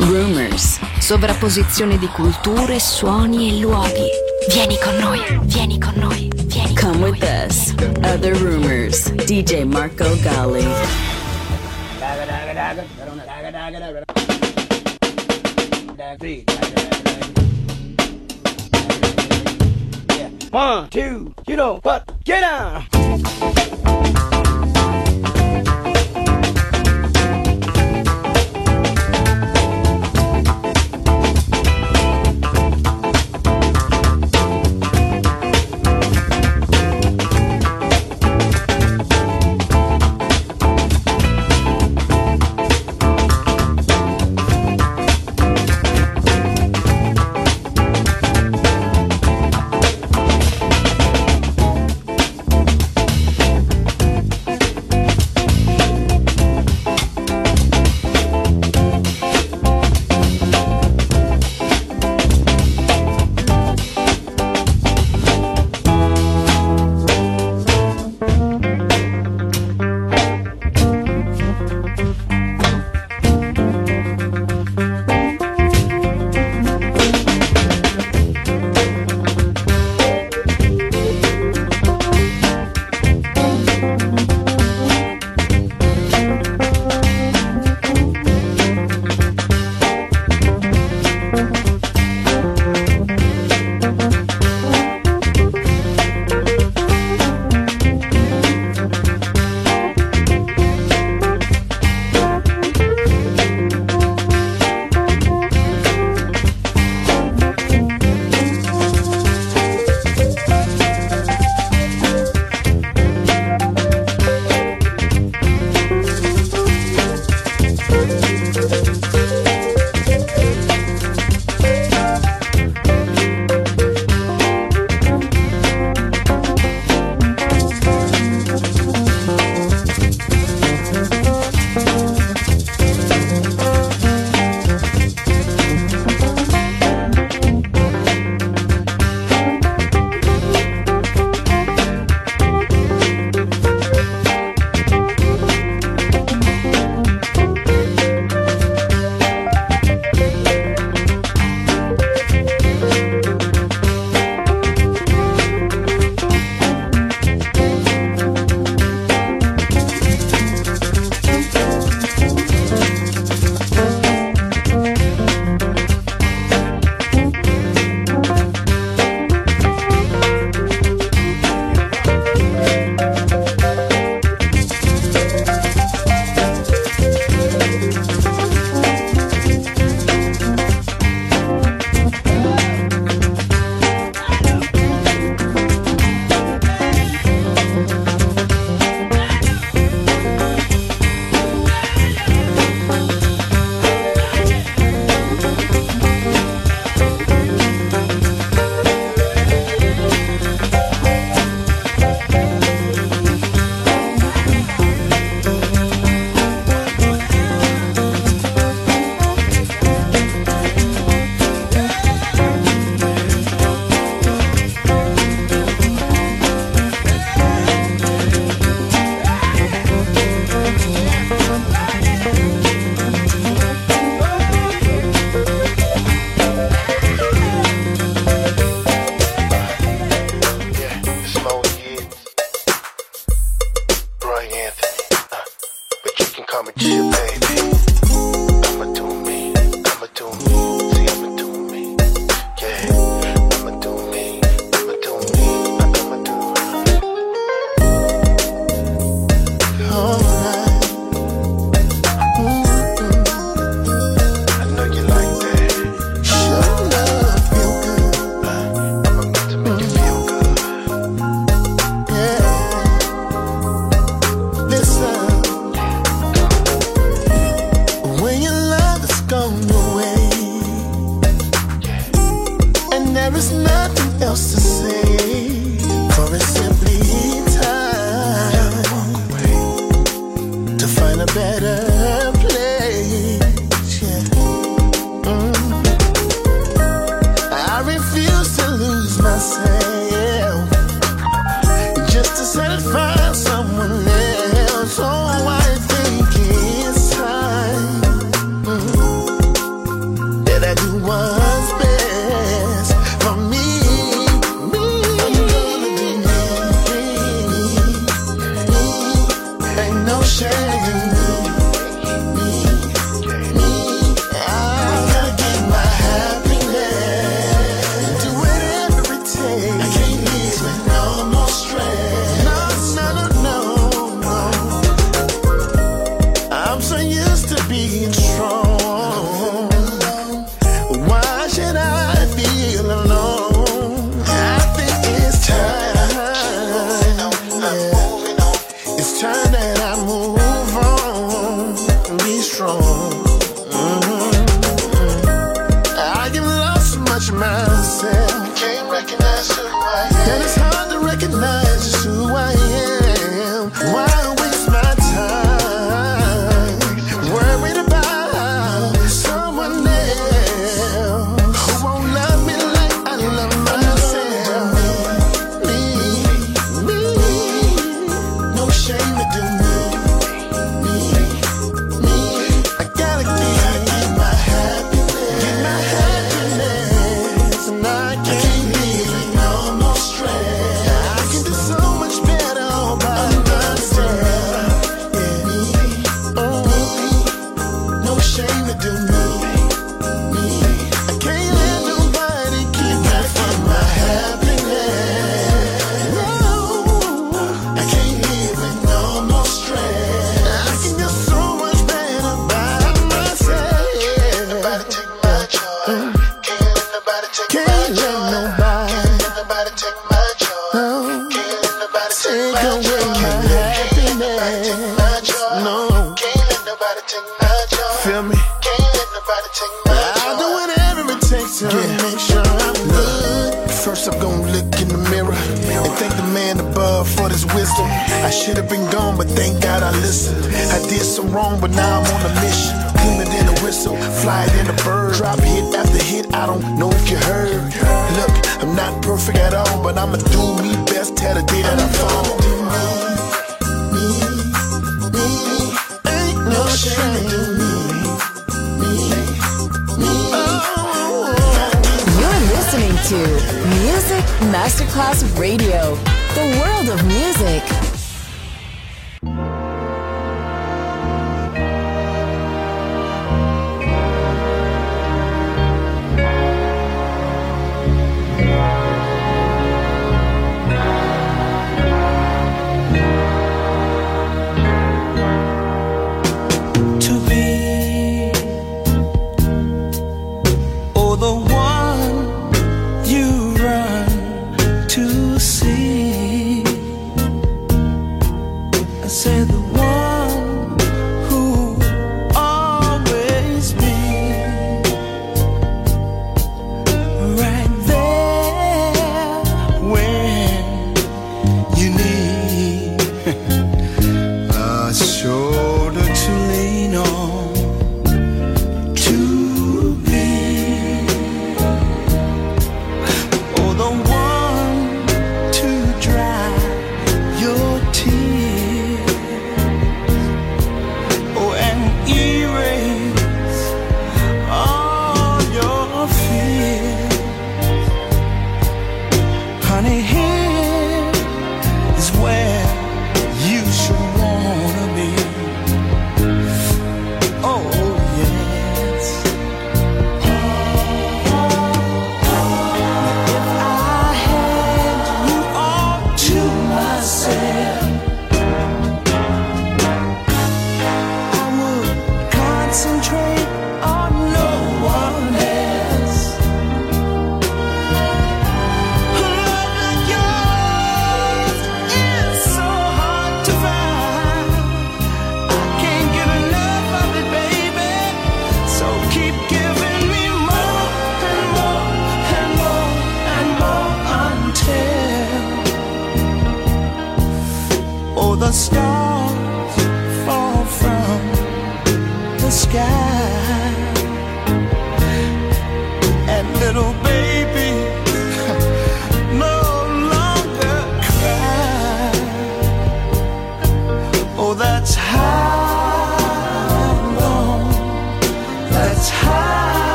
rumors. Sovrapposizione di culture, suoni e luoghi. Vieni con noi, vieni con noi, vieni con Come noi. with us. Other rumors. DJ Marco Gali. One, two, you know what? Get down. I should have been gone, but thank God I listened. I did some wrong, but now I'm on a mission. Cleaner than a whistle, a bird. Drop hit after hit, I don't know if you heard. Look, I'm not perfect at all, but I'ma do me best the day that I fall. To. Music Masterclass Radio, the world of music.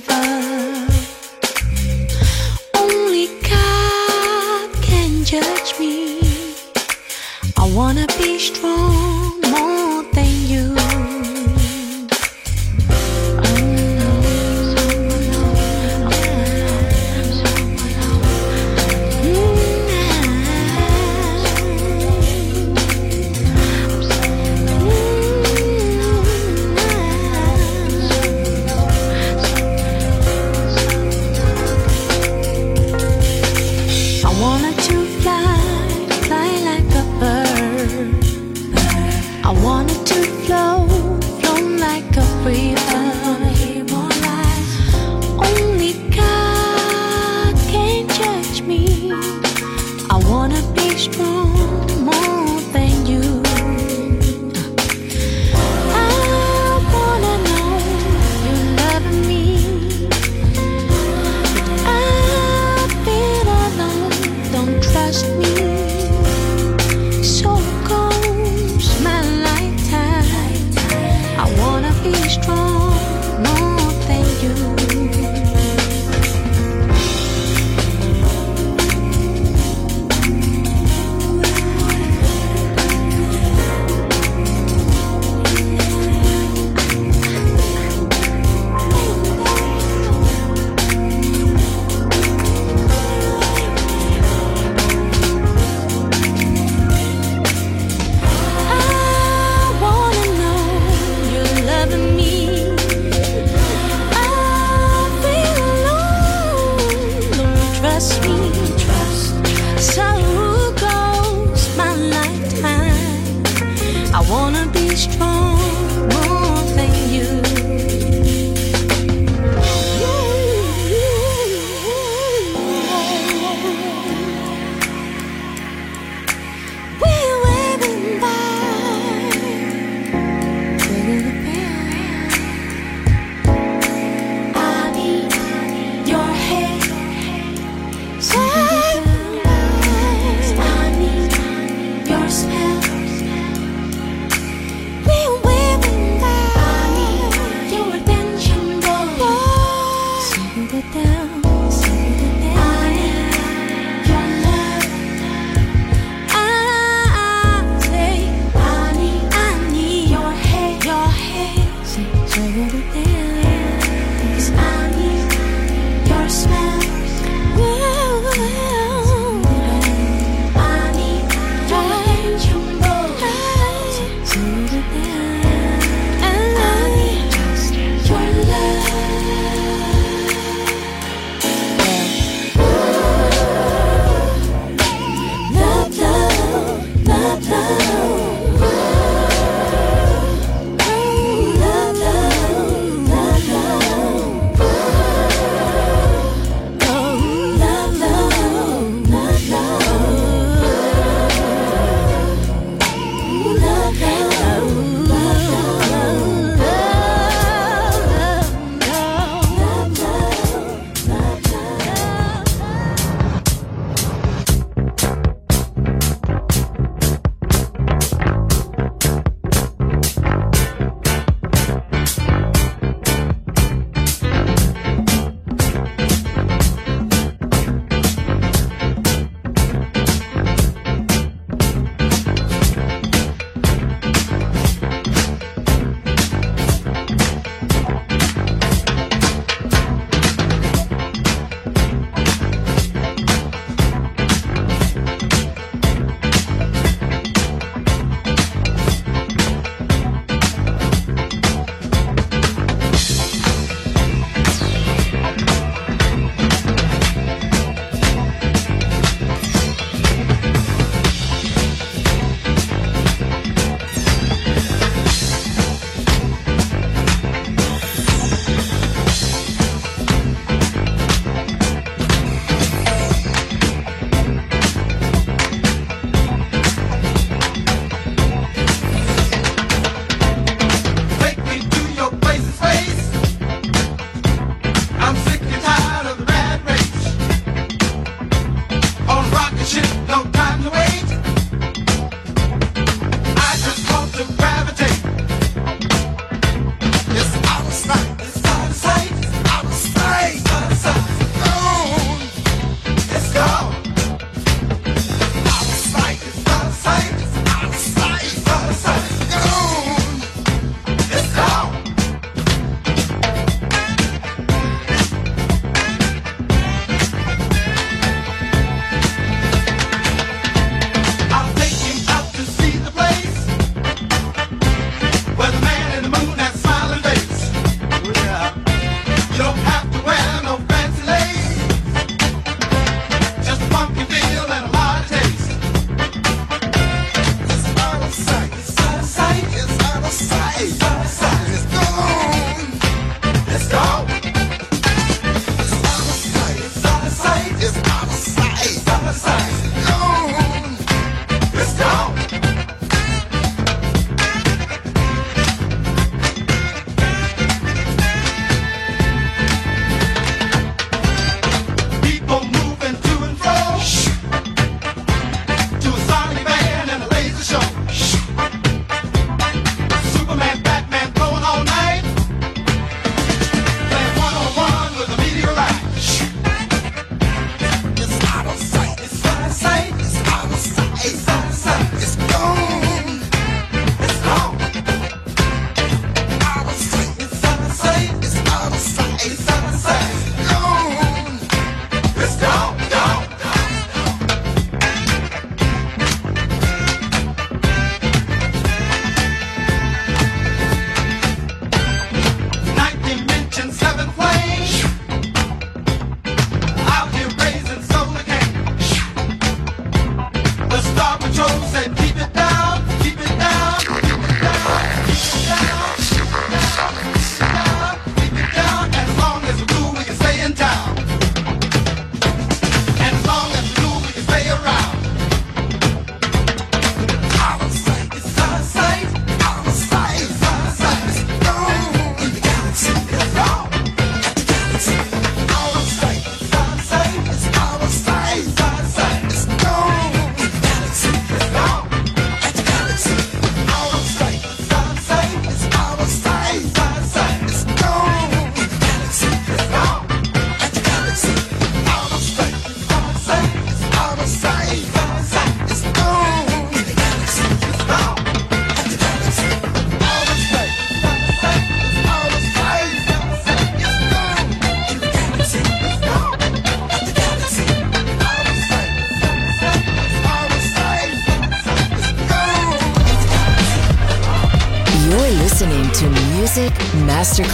people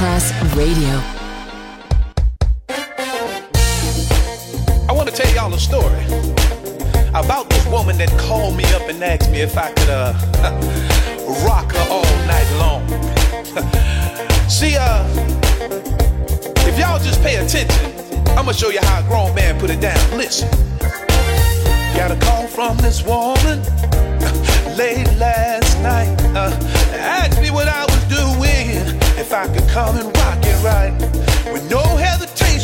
Masterclass Radio.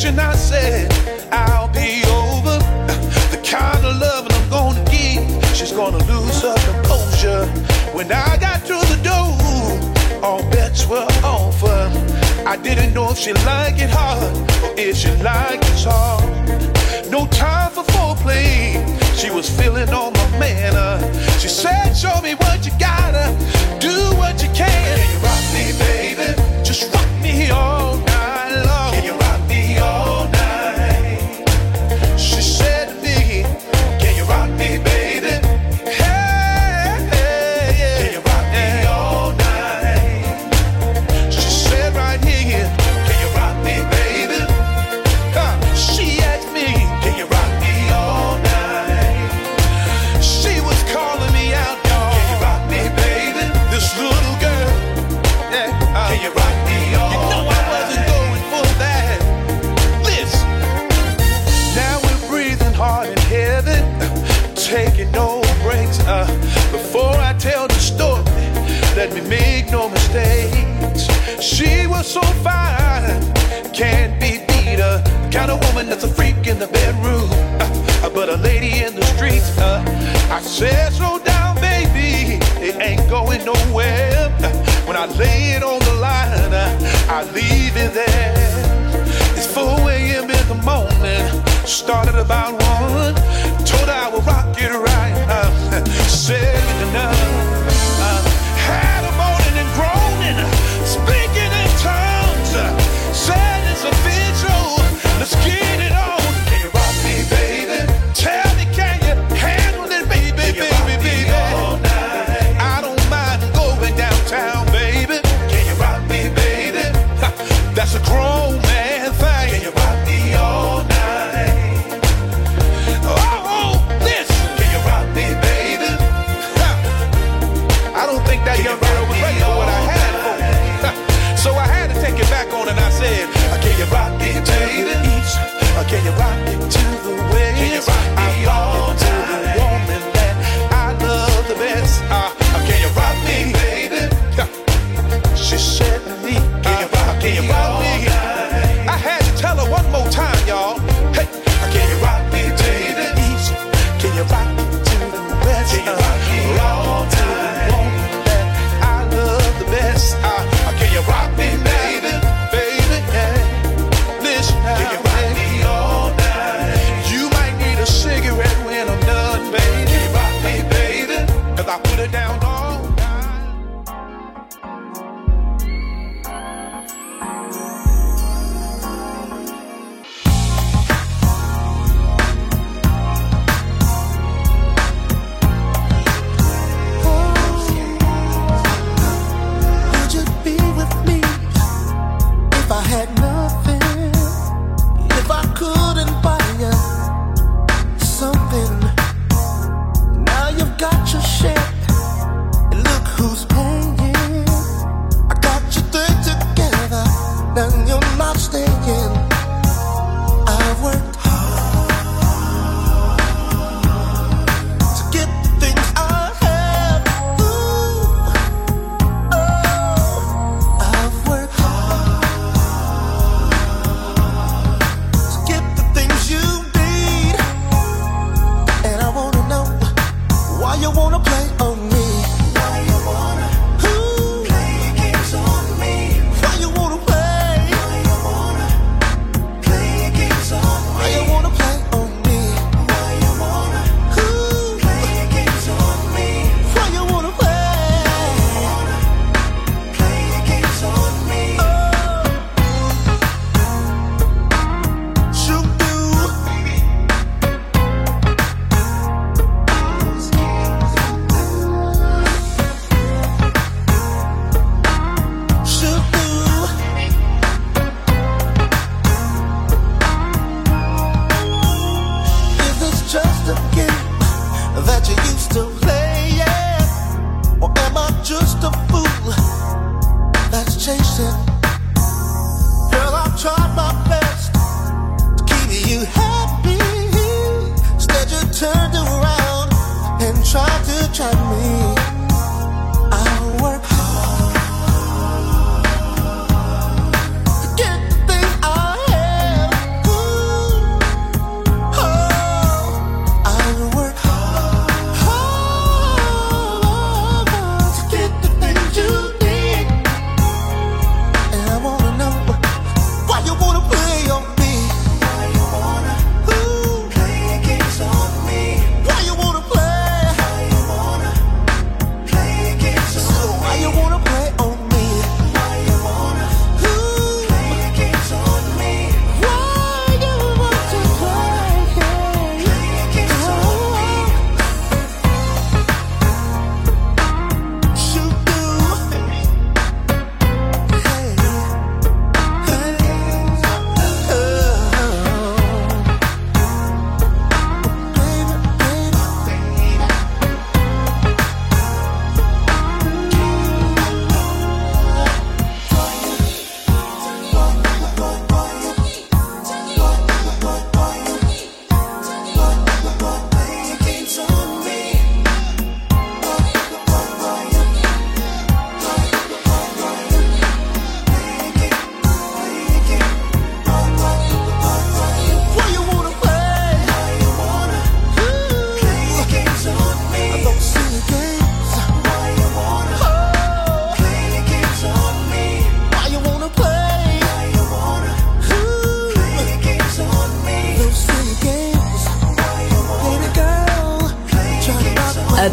And I said, I'll be over. The kind of love I'm gonna give, she's gonna lose her composure. When I got through the door, all bets were off. I didn't know if she liked it hard or if she liked it soft. No time for foreplay. She was feeling all my manner. She said, Show me what you gotta, do what you can. Rock me, baby. in the bedroom, uh, uh, but a lady in the street. Uh, I said, slow down, baby, it ain't going nowhere. Uh, when I lay it on the line, uh, I leave it there. It's 4 a.m. in the morning, started about 1. Told her I would rock it right. Said enough.